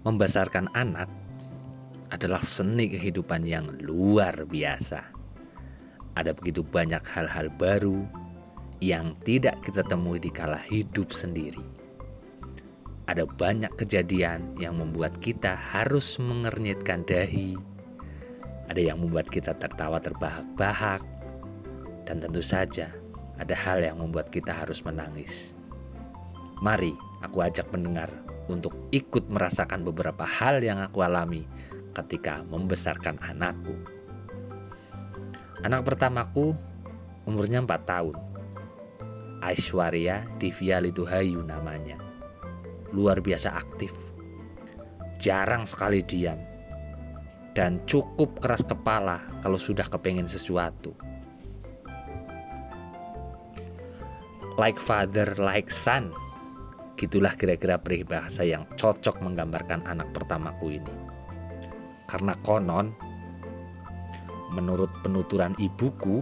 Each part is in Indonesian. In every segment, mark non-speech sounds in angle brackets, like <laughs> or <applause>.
Membesarkan anak adalah seni kehidupan yang luar biasa. Ada begitu banyak hal-hal baru yang tidak kita temui di kala hidup sendiri. Ada banyak kejadian yang membuat kita harus mengernyitkan dahi. Ada yang membuat kita tertawa terbahak-bahak. Dan tentu saja ada hal yang membuat kita harus menangis. Mari aku ajak pendengar untuk ikut merasakan beberapa hal yang aku alami ketika membesarkan anakku. Anak pertamaku umurnya 4 tahun. Aishwarya Divya Lituhayu namanya. Luar biasa aktif. Jarang sekali diam. Dan cukup keras kepala kalau sudah kepengen sesuatu. Like father, like son Gitulah kira-kira peribahasa yang cocok menggambarkan anak pertamaku ini. Karena konon, menurut penuturan ibuku,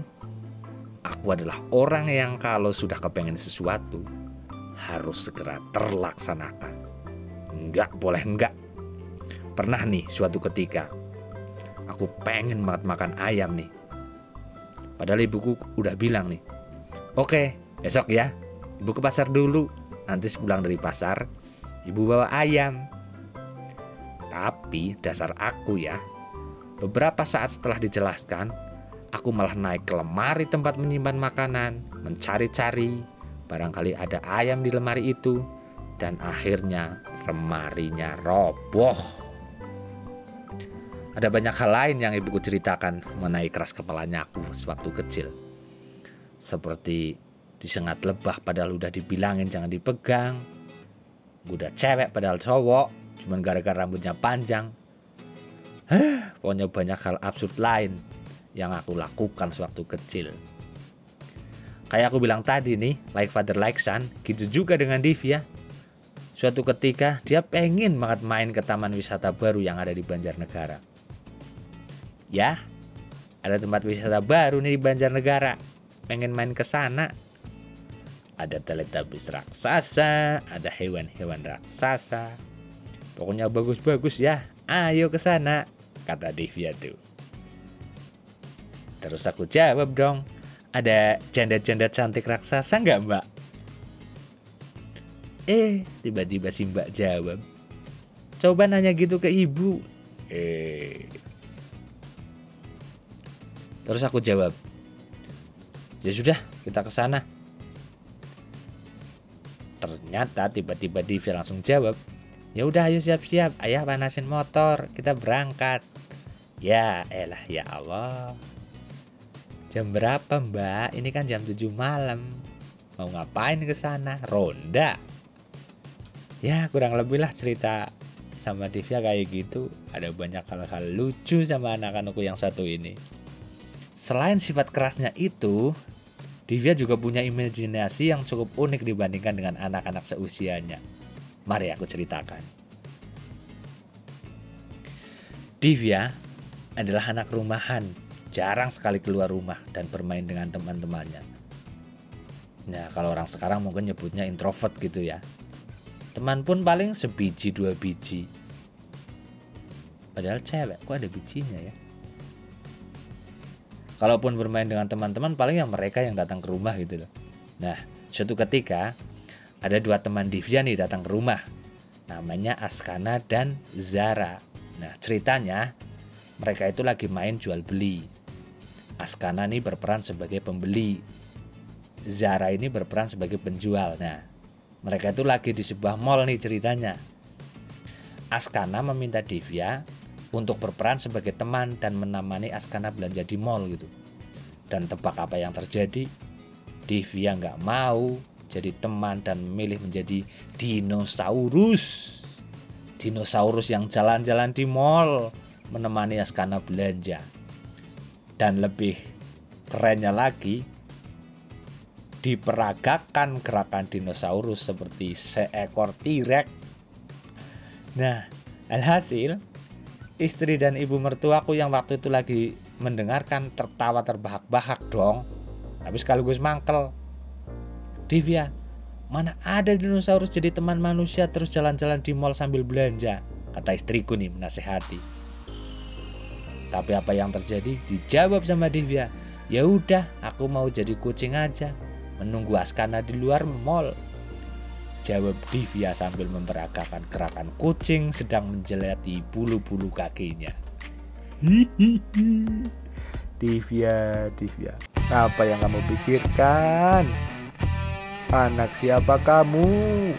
aku adalah orang yang kalau sudah kepengen sesuatu, harus segera terlaksanakan. Enggak boleh enggak. Pernah nih suatu ketika, aku pengen banget makan ayam nih. Padahal ibuku udah bilang nih, oke besok ya, ibu ke pasar dulu nanti sepulang dari pasar ibu bawa ayam. Tapi dasar aku ya, beberapa saat setelah dijelaskan, aku malah naik ke lemari tempat menyimpan makanan, mencari-cari, barangkali ada ayam di lemari itu, dan akhirnya lemarinya roboh. Ada banyak hal lain yang ibuku ceritakan mengenai keras kepalanya aku sewaktu kecil. Seperti disengat lebah padahal udah dibilangin jangan dipegang. Udah cewek padahal cowok cuman gara-gara rambutnya panjang. Hah, pokoknya banyak hal absurd lain yang aku lakukan sewaktu kecil. Kayak aku bilang tadi nih like father like son gitu juga dengan Divya. Suatu ketika dia pengen banget main ke taman wisata baru yang ada di Banjarnegara. Ya ada tempat wisata baru nih di Banjarnegara. Pengen main ke sana ada teletabis raksasa, ada hewan-hewan raksasa. Pokoknya bagus-bagus ya. Ayo ke sana, kata Divya tuh. Terus aku jawab dong, ada janda-janda cantik raksasa nggak mbak? Eh, tiba-tiba si mbak jawab, coba nanya gitu ke ibu. Eh. Terus aku jawab, ya sudah, kita ke sana. Ternyata tiba-tiba Divi langsung jawab, Ya udah ayo siap-siap, ayah panasin motor, kita berangkat. Ya elah ya Allah. Jam berapa mbak? Ini kan jam 7 malam. Mau ngapain ke sana? Ronda. Ya kurang lebih lah cerita sama Divya kayak gitu. Ada banyak hal-hal lucu sama anak-anakku yang satu ini. Selain sifat kerasnya itu, Divya juga punya imajinasi yang cukup unik dibandingkan dengan anak-anak seusianya. Mari aku ceritakan. Divya adalah anak rumahan, jarang sekali keluar rumah dan bermain dengan teman-temannya. Nah, kalau orang sekarang mungkin nyebutnya introvert gitu ya. Teman pun paling sebiji dua biji. Padahal cewek, kok ada bijinya ya? Kalaupun bermain dengan teman-teman paling yang mereka yang datang ke rumah gitu loh. Nah suatu ketika ada dua teman Divya nih datang ke rumah. Namanya Askana dan Zara. Nah ceritanya mereka itu lagi main jual beli. Askana nih berperan sebagai pembeli. Zara ini berperan sebagai penjual. Nah mereka itu lagi di sebuah mall nih ceritanya. Askana meminta Divya untuk berperan sebagai teman dan menemani Askana belanja di mall gitu. Dan tebak apa yang terjadi? Divya nggak mau jadi teman dan memilih menjadi dinosaurus. Dinosaurus yang jalan-jalan di mall menemani Askana belanja. Dan lebih kerennya lagi, diperagakan gerakan dinosaurus seperti seekor T-Rex. Nah, alhasil istri dan ibu mertuaku yang waktu itu lagi mendengarkan tertawa terbahak-bahak dong. Tapi sekaligus mangkel. Divya, mana ada dinosaurus jadi teman manusia terus jalan-jalan di mall sambil belanja? Kata istriku nih menasehati. Tapi apa yang terjadi? Dijawab sama Divya. Ya udah, aku mau jadi kucing aja. Menunggu Askana di luar mall. Jawab Divya sambil memperagakan gerakan kucing sedang menjelati bulu-bulu kakinya. Hihihi. <laughs> Divya, Divya, apa yang kamu pikirkan? Anak siapa kamu?